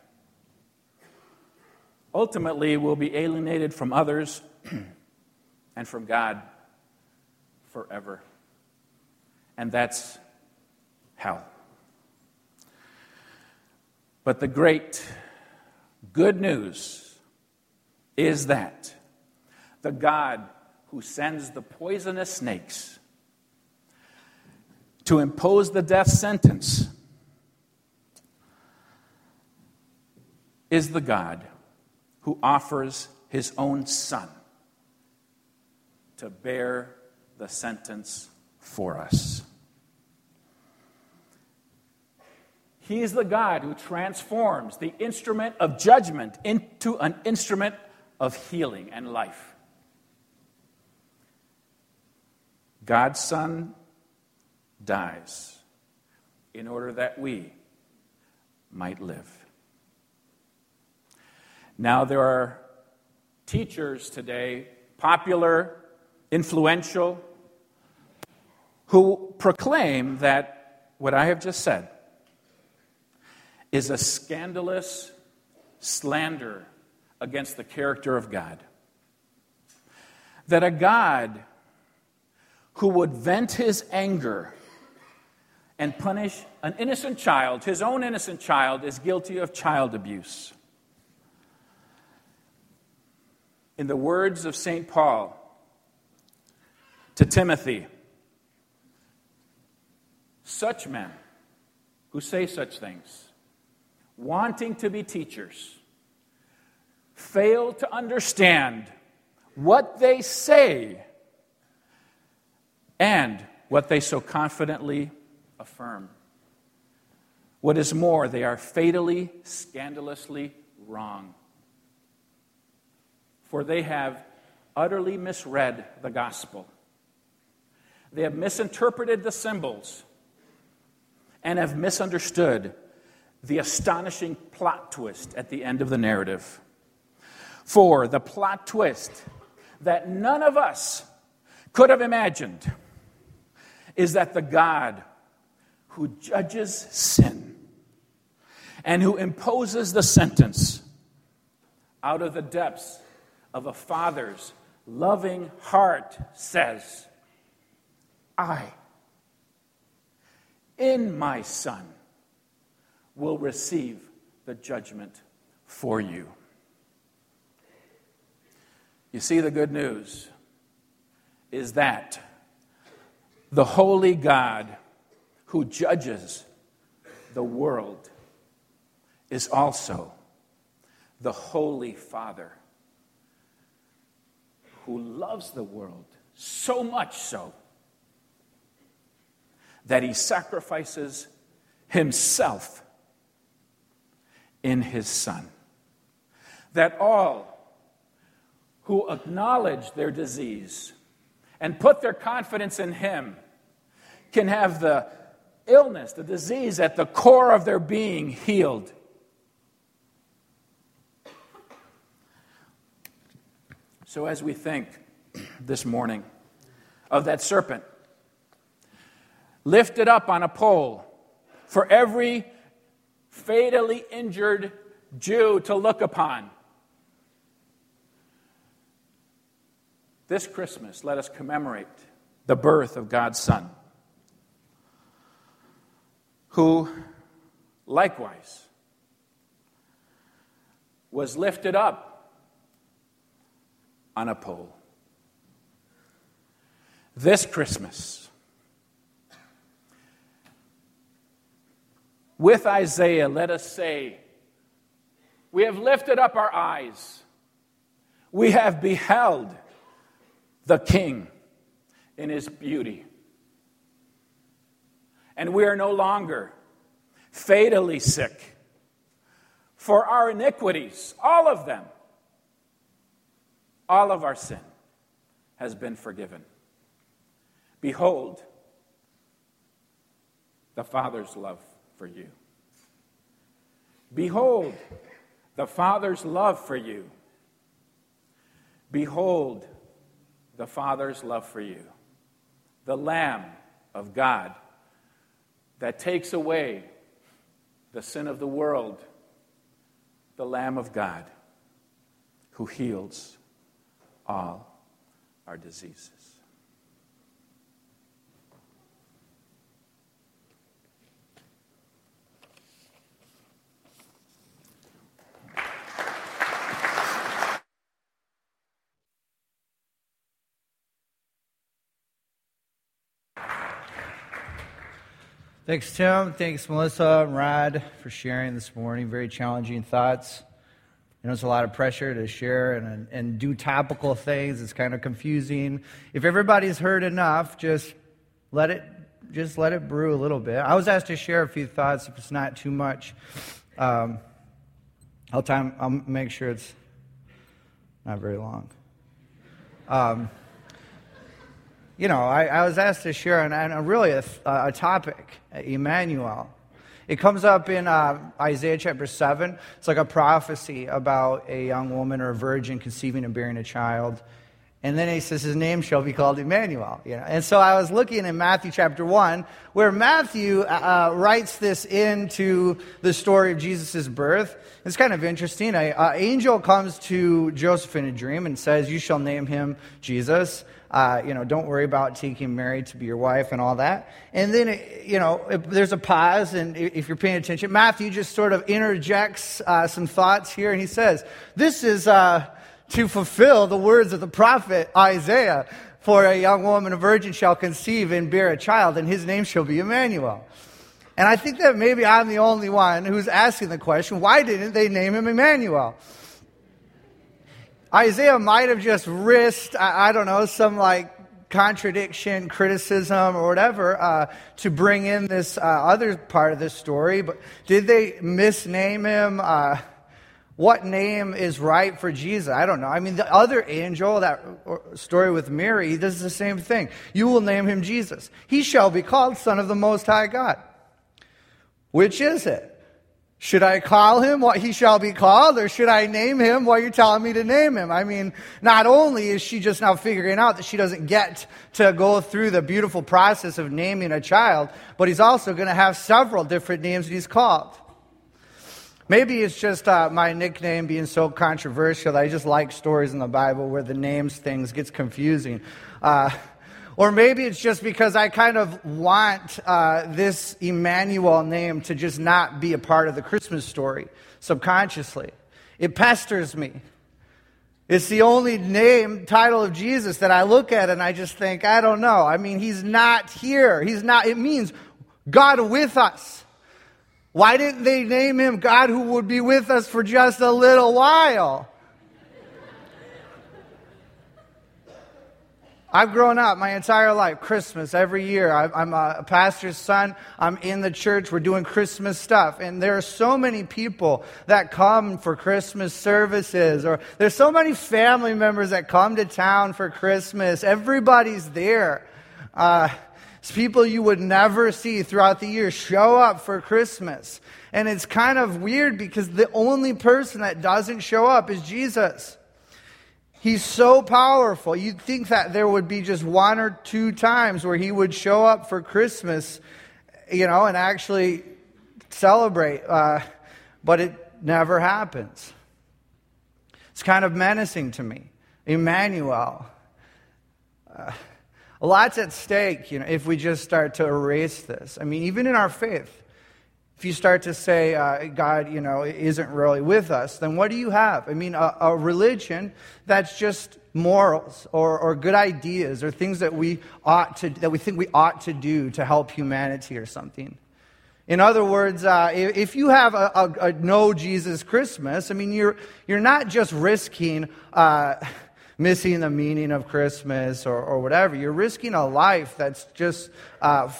Ultimately, we'll be alienated from others and from God forever. And that's hell. But the great good news is that the God who sends the poisonous snakes to impose the death sentence is the God who offers his own son to bear the sentence for us. He is the God who transforms the instrument of judgment into an instrument of healing and life. God's Son dies in order that we might live. Now, there are teachers today, popular, influential, who proclaim that what I have just said is a scandalous slander against the character of God. That a God who would vent his anger and punish an innocent child, his own innocent child, is guilty of child abuse. In the words of St. Paul to Timothy, such men who say such things wanting to be teachers, fail to understand what they say and what they so confidently affirm. What is more, they are fatally, scandalously wrong. For they have utterly misread the gospel. They have misinterpreted the symbols and have misunderstood the astonishing plot twist at the end of the narrative. For the plot twist that none of us could have imagined is that the God who judges sin and who imposes the sentence out of the depths of a father's loving heart says, I, in my son, will receive the judgment for you. You see, the good news is that the holy God who judges the world is also the Holy Father who loves the world so much so that he sacrifices himself in his Son. That all who acknowledge their disease and put their confidence in him can have the illness, the disease at the core of their being healed. So, as we think this morning of that serpent lifted up on a pole for every fatally injured Jew to look upon. This Christmas, let us commemorate the birth of God's Son, who likewise was lifted up on a pole. This Christmas, with Isaiah, let us say, We have lifted up our eyes. We have beheld the King in his beauty. And we are no longer fatally sick. For our iniquities, all of them, all of our sin has been forgiven. Behold, the Father's love for you. Behold the Father's love for you. Behold the Father's love for you. The Lamb of God that takes away the sin of the world. The Lamb of God who heals all our diseases. Thanks, Tim. Thanks, Melissa and Rod, for sharing this morning. Very challenging thoughts. You know, it's a lot of pressure to share and, and do topical things. It's kind of confusing. If everybody's heard enough, just let it just let it brew a little bit. I was asked to share a few thoughts. If it's not too much, um, I'll time. I'll make sure it's not very long. Um, you know, I, I, was asked to share and, really a, a topic, Emmanuel. It comes up in uh, Isaiah chapter 7. It's like a prophecy about a young woman or a virgin conceiving and bearing a child. And then he says his name shall be called Emmanuel. You know? And so I was looking in Matthew chapter 1, where Matthew uh, uh writes this into the story of Jesus' birth. It's kind of interesting. An angel comes to Joseph in a dream and says, You shall name him Jesus. Uh, you know, don't worry about taking Mary to be your wife and all that. And then, you know, there's a pause, and if you're paying attention, Matthew just sort of interjects uh, some thoughts here, and he says, This is uh, to fulfill the words of the prophet Isaiah. For a young woman, a virgin, shall conceive and bear a child, and his name shall be Emmanuel. And I think that maybe I'm the only one who's asking the question why didn't they name him Emmanuel? Isaiah might have just risked, I, I don't know, some like contradiction, criticism, or whatever uh, to bring in this uh, other part of this story. But did they misname him? Uh, what name is right for Jesus? I don't know. I mean, the other angel, that story with Mary, he does the same thing. You will name him Jesus. He shall be called Son of the Most High God. Which is it? Should I call him what he shall be called, or should I name him what you're telling me to name him? I mean, not only is she just now figuring out that she doesn't get to go through the beautiful process of naming a child, but he's also going to have several different names that he's called. Maybe it's just uh, my nickname being so controversial I just like stories in the Bible where the names things gets confusing. Uh, or maybe it's just because I kind of want uh, this Emmanuel name to just not be a part of the Christmas story subconsciously. It pesters me. It's the only name, title of Jesus that I look at and I just think, I don't know. I mean, he's not here. He's not, it means God with us. Why didn't they name him God who would be with us for just a little while? I've grown up my entire life, Christmas every year. I'm a pastor's son. I'm in the church. We're doing Christmas stuff. And there are so many people that come for Christmas services, or there's so many family members that come to town for Christmas. Everybody's there. Uh, it's people you would never see throughout the year show up for Christmas. And it's kind of weird because the only person that doesn't show up is Jesus. He's so powerful. You'd think that there would be just one or two times where he would show up for Christmas, you know, and actually celebrate. Uh, but it never happens. It's kind of menacing to me. Emmanuel. Uh, a lot's at stake, you know, if we just start to erase this. I mean, even in our faith, if you start to say uh, God, you know, isn't really with us, then what do you have? I mean, a, a religion that's just morals or, or, good ideas or things that we ought to that we think we ought to do to help humanity or something. In other words, uh, if you have a, a, a, no Jesus Christmas, I mean, you're you're not just risking. Uh, missing the meaning of Christmas or, or whatever. You're risking a life that's just uh,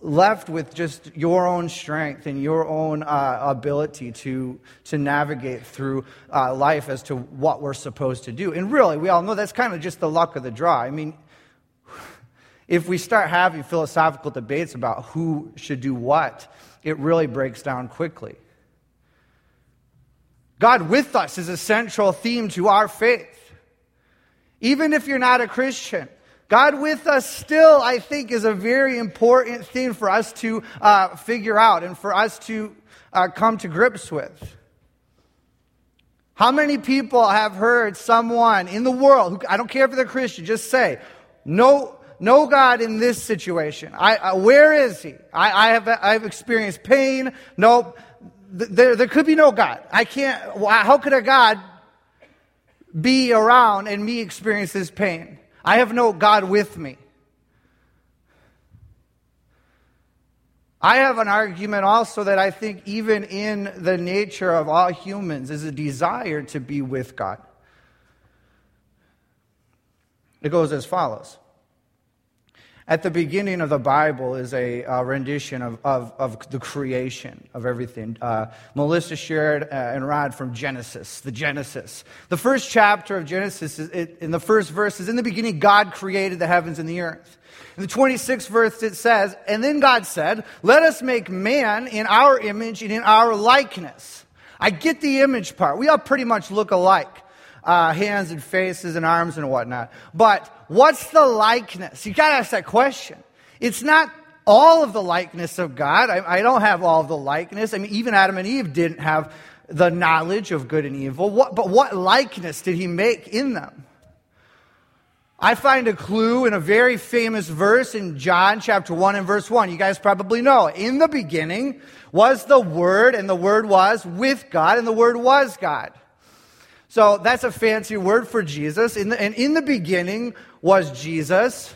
left with just your own strength and your own uh, ability to, to navigate through uh, life as to what we're supposed to do. And really, we all know that's kind of just the luck of the draw. I mean, if we start having philosophical debates about who should do what, it really breaks down quickly. God with us is a central theme to our faith. Even if you're not a Christian, God with us still, I think, is a very important thing for us to uh, figure out and for us to uh, come to grips with. How many people have heard someone in the world, who, I don't care if they're Christian, just say, no, no God in this situation. I, uh, where is he? I, I, have, I've experienced pain. Nope. There, there could be no God. I can't, how could a God be around and me experience this pain? I have no God with me. I have an argument also that I think, even in the nature of all humans, is a desire to be with God. It goes as follows at the beginning of the Bible is a uh, rendition of, of, of, the creation of everything. Uh, Melissa shared uh, and Rod from Genesis, the Genesis. The first chapter of Genesis, is, it, in the first verse, is In the beginning, God created the heavens and the earth. In the 26th verse, it says, And then God said, Let us make man in our image and in our likeness. I get the image part. We all pretty much look alike uh, hands and faces and arms and whatnot. But what's the likeness? You got to ask that question. It's not all of the likeness of God. I, I, don't have all of the likeness. I mean, even Adam and Eve didn't have the knowledge of good and evil. What, but what likeness did he make in them? I find a clue in a very famous verse in John chapter 1 and verse 1. You guys probably know. In the beginning was the Word, and the Word was with God, and the Word was God. So that's a fancy word for Jesus. In the, and in the beginning was Jesus.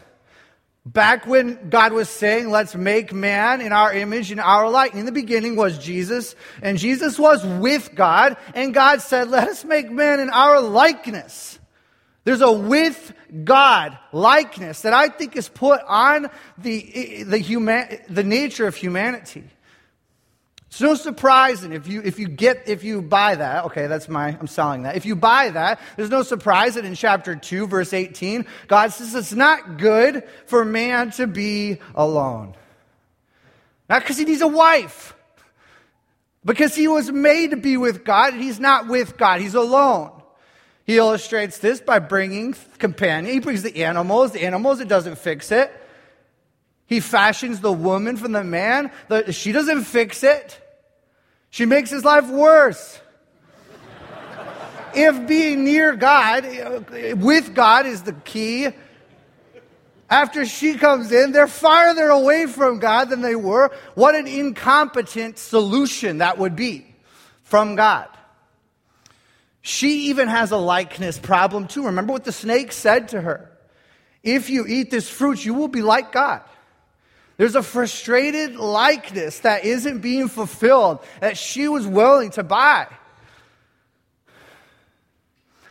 Back when God was saying, let's make man in our image, in our light. In the beginning was Jesus, and Jesus was with God, and God said, let us make man in our likeness. There's a with God likeness that I think is put on the, the, human, the nature of humanity. It's no surprise, and if you if you get if you buy that, okay, that's my I'm selling that. If you buy that, there's no surprise that in chapter two, verse 18, God says it's not good for man to be alone. Not because he needs a wife, because he was made to be with God, and he's not with God, he's alone. He illustrates this by bringing companion. He brings the animals, the animals, it doesn't fix it. He fashions the woman from the man, the, she doesn't fix it. She makes his life worse. if being near God, with God, is the key, after she comes in, they're farther away from God than they were. What an incompetent solution that would be from God. She even has a likeness problem too. Remember what the snake said to her If you eat this fruit, you will be like God. There's a frustrated likeness that isn't being fulfilled that she was willing to buy.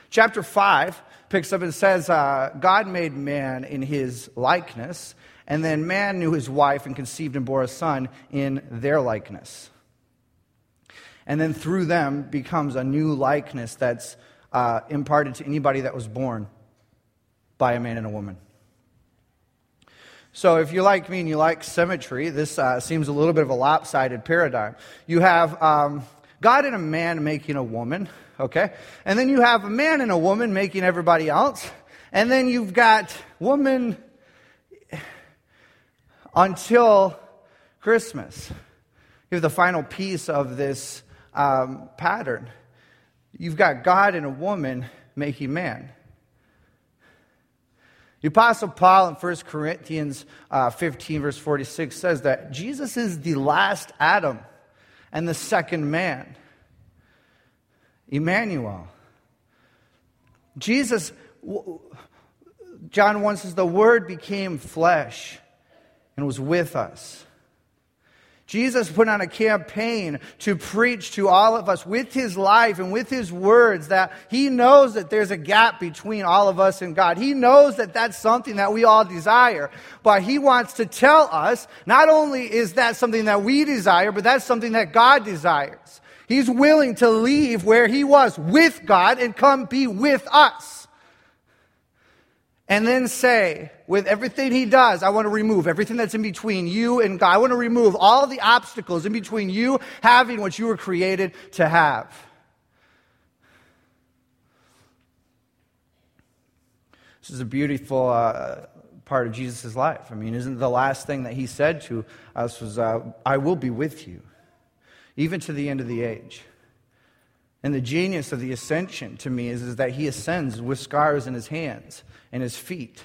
Chapter 5 picks up and says, uh, God made man in his likeness, and then man knew his wife and conceived and bore a son in their likeness. And then through them becomes a new likeness that's uh, imparted to anybody that was born by a man and a woman. So, if you're like me and you like symmetry, this uh, seems a little bit of a lopsided paradigm. You have um, God and a man making a woman, okay? And then you have a man and a woman making everybody else. And then you've got woman until Christmas. You have the final piece of this um, pattern. You've got God and a woman making man. The Apostle Paul in 1 Corinthians uh, 15, verse 46 says that Jesus is the last Adam and the second man. Emmanuel. Jesus, John 1 says, the Word became flesh and was with us. Jesus put on a campaign to preach to all of us with his life and with his words that he knows that there's a gap between all of us and God. He knows that that's something that we all desire, but he wants to tell us not only is that something that we desire, but that's something that God desires. He's willing to leave where he was with God and come be with us and then say, with everything he does, I want to remove everything that's in between you and God. I want to remove all the obstacles in between you having what you were created to have. This is a beautiful uh, part of Jesus' life. I mean, isn't the last thing that he said to us was, uh, I will be with you, even to the end of the age. And the genius of the ascension to me is, is that he ascends with scars in his hands and his feet.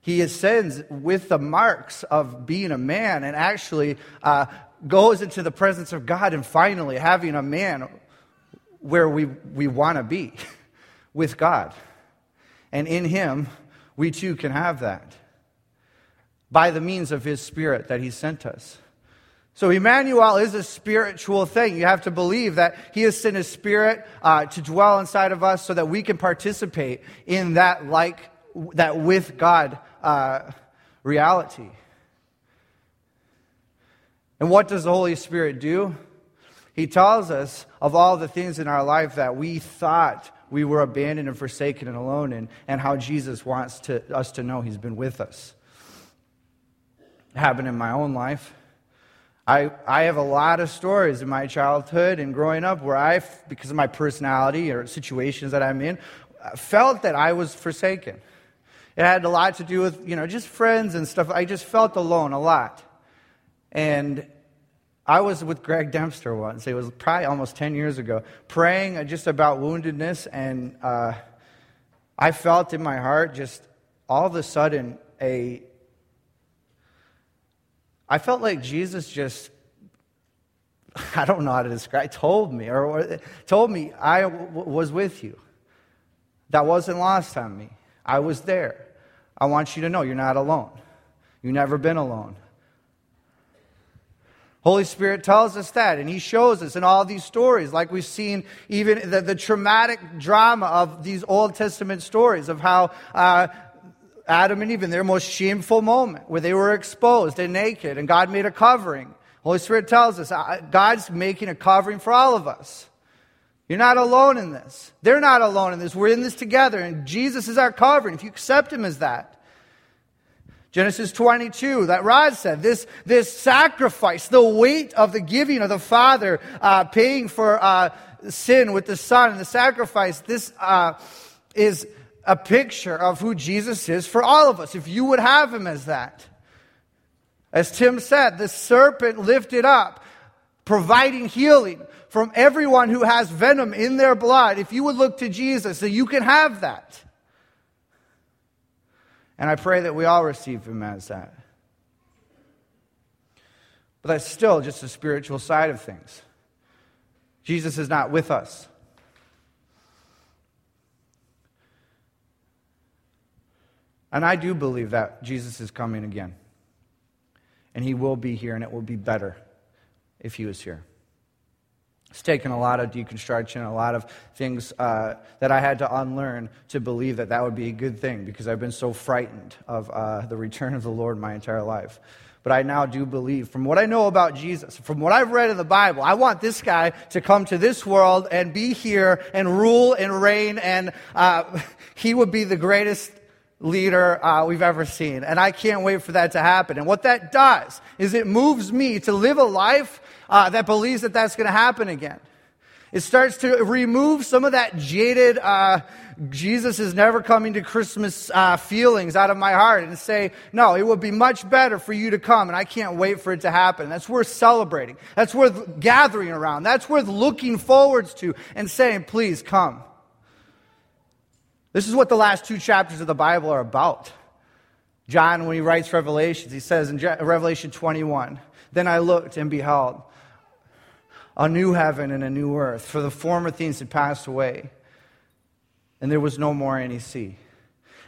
He ascends with the marks of being a man and actually uh, goes into the presence of God and finally having a man where we, we want to be with God. And in him, we too can have that by the means of his spirit that he sent us. So, Emmanuel is a spiritual thing. You have to believe that He has sent His Spirit uh, to dwell inside of us so that we can participate in that like, that with God uh, reality. And what does the Holy Spirit do? He tells us of all the things in our life that we thought we were abandoned and forsaken and alone in, and how Jesus wants to, us to know He's been with us. It happened in my own life. I, I have a lot of stories in my childhood and growing up where I, because of my personality or situations that I'm in, felt that I was forsaken. It had a lot to do with, you know, just friends and stuff. I just felt alone a lot. And I was with Greg Dempster once. It was probably almost 10 years ago, praying just about woundedness. And uh, I felt in my heart just all of a sudden a I felt like Jesus just, I don't know how to describe, told me, or, or told me I w- was with you. That wasn't lost on me. I was there. I want you to know you're not alone. You've never been alone. Holy Spirit tells us that, and He shows us in all these stories, like we've seen even the, the traumatic drama of these Old Testament stories of how uh, Adam and Eve in their most shameful moment where they were exposed and naked and God made a covering. Holy Spirit tells us God's making a covering for all of us. You're not alone in this. They're not alone in this. We're in this together, and Jesus is our covering if you accept Him as that. Genesis 22, that Rod said, this, this sacrifice, the weight of the giving of the Father, uh, paying for uh, sin with the Son, and the sacrifice, this uh, is a picture of who Jesus is for all of us, if you would have him as that. As Tim said, the serpent lifted up, providing healing from everyone who has venom in their blood. If you would look to Jesus, so you can have that. And I pray that we all receive him as that. But that's still just the spiritual side of things. Jesus is not with us. And I do believe that Jesus is coming again. And he will be here, and it will be better if he was here. It's taken a lot of deconstruction, a lot of things uh, that I had to unlearn to believe that that would be a good thing because I've been so frightened of uh, the return of the Lord my entire life. But I now do believe, from what I know about Jesus, from what I've read in the Bible, I want this guy to come to this world and be here and rule and reign, and uh, he would be the greatest leader uh, we've ever seen. And I can't wait for that to happen. And what that does is it moves me to live a life uh, that believes that that's going to happen again. It starts to remove some of that jaded, uh, Jesus is never coming to Christmas uh, feelings out of my heart and say, no, it would be much better for you to come, and I can't wait for it to happen. That's worth celebrating. That's worth gathering around. That's worth looking forwards to and saying, please come. This is what the last two chapters of the Bible are about. John, when he writes Revelations, he says in Revelation 21, Then I looked and beheld a new heaven and a new earth, for the former things had passed away, and there was no more any sea.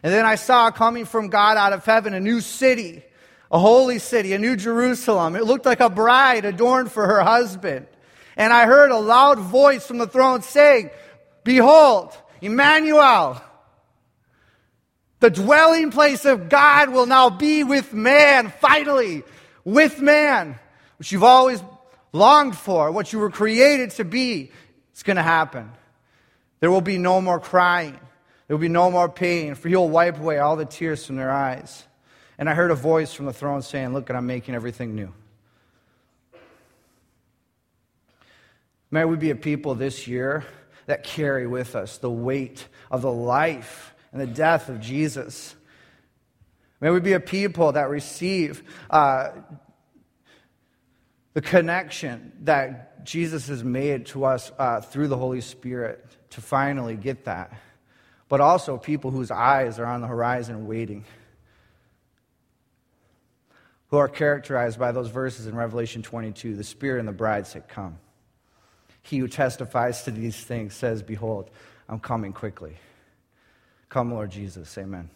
And then I saw coming from God out of heaven a new city, a holy city, a new Jerusalem. It looked like a bride adorned for her husband. And I heard a loud voice from the throne saying, Behold, Emmanuel, the dwelling place of God will now be with man, finally, with man, which you've always longed for, what you were created to be. It's going to happen. There will be no more crying. There will be no more pain, for he'll wipe away all the tears from their eyes. And I heard a voice from the throne saying, Look, I'm making everything new. May we be a people this year that carry with us the weight of the life and the death of Jesus. May we be a people that receive uh, the connection that Jesus has made to us uh, through the Holy Spirit to finally get that. But also people whose eyes are on the horizon waiting, who are characterized by those verses in Revelation 22 the Spirit and the bride say, Come. He who testifies to these things says, Behold, I'm coming quickly. Come, Lord Jesus. Amen.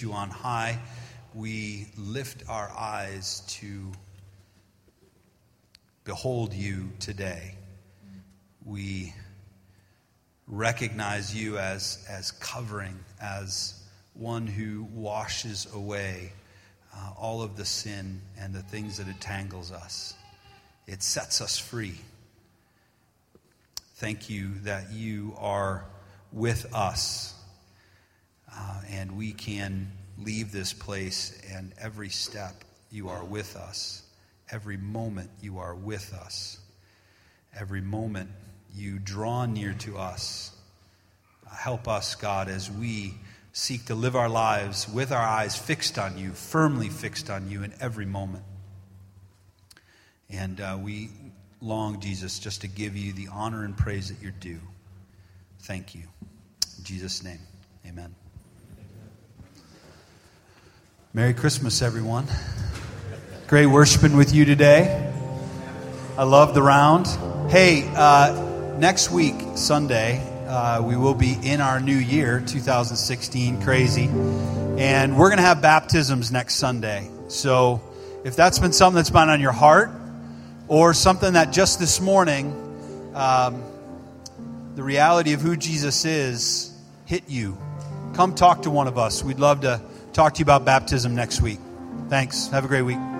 You on high. We lift our eyes to behold you today. We recognize you as, as covering, as one who washes away uh, all of the sin and the things that entangles us. It sets us free. Thank you that you are with us uh, and we can leave this place and every step you are with us. Every moment you are with us. Every moment you draw near to us. Uh, help us, God, as we seek to live our lives with our eyes fixed on you, firmly fixed on you in every moment. And uh, we long, Jesus, just to give you the honor and praise that you're due. Thank you. In Jesus' name, amen. Merry Christmas, everyone. Great worshiping with you today. I love the round. Hey, uh, next week, Sunday, uh, we will be in our new year, 2016, crazy. And we're going to have baptisms next Sunday. So if that's been something that's been on your heart, or something that just this morning, um, the reality of who Jesus is hit you, come talk to one of us. We'd love to talk to you about baptism next week. Thanks. Have a great week.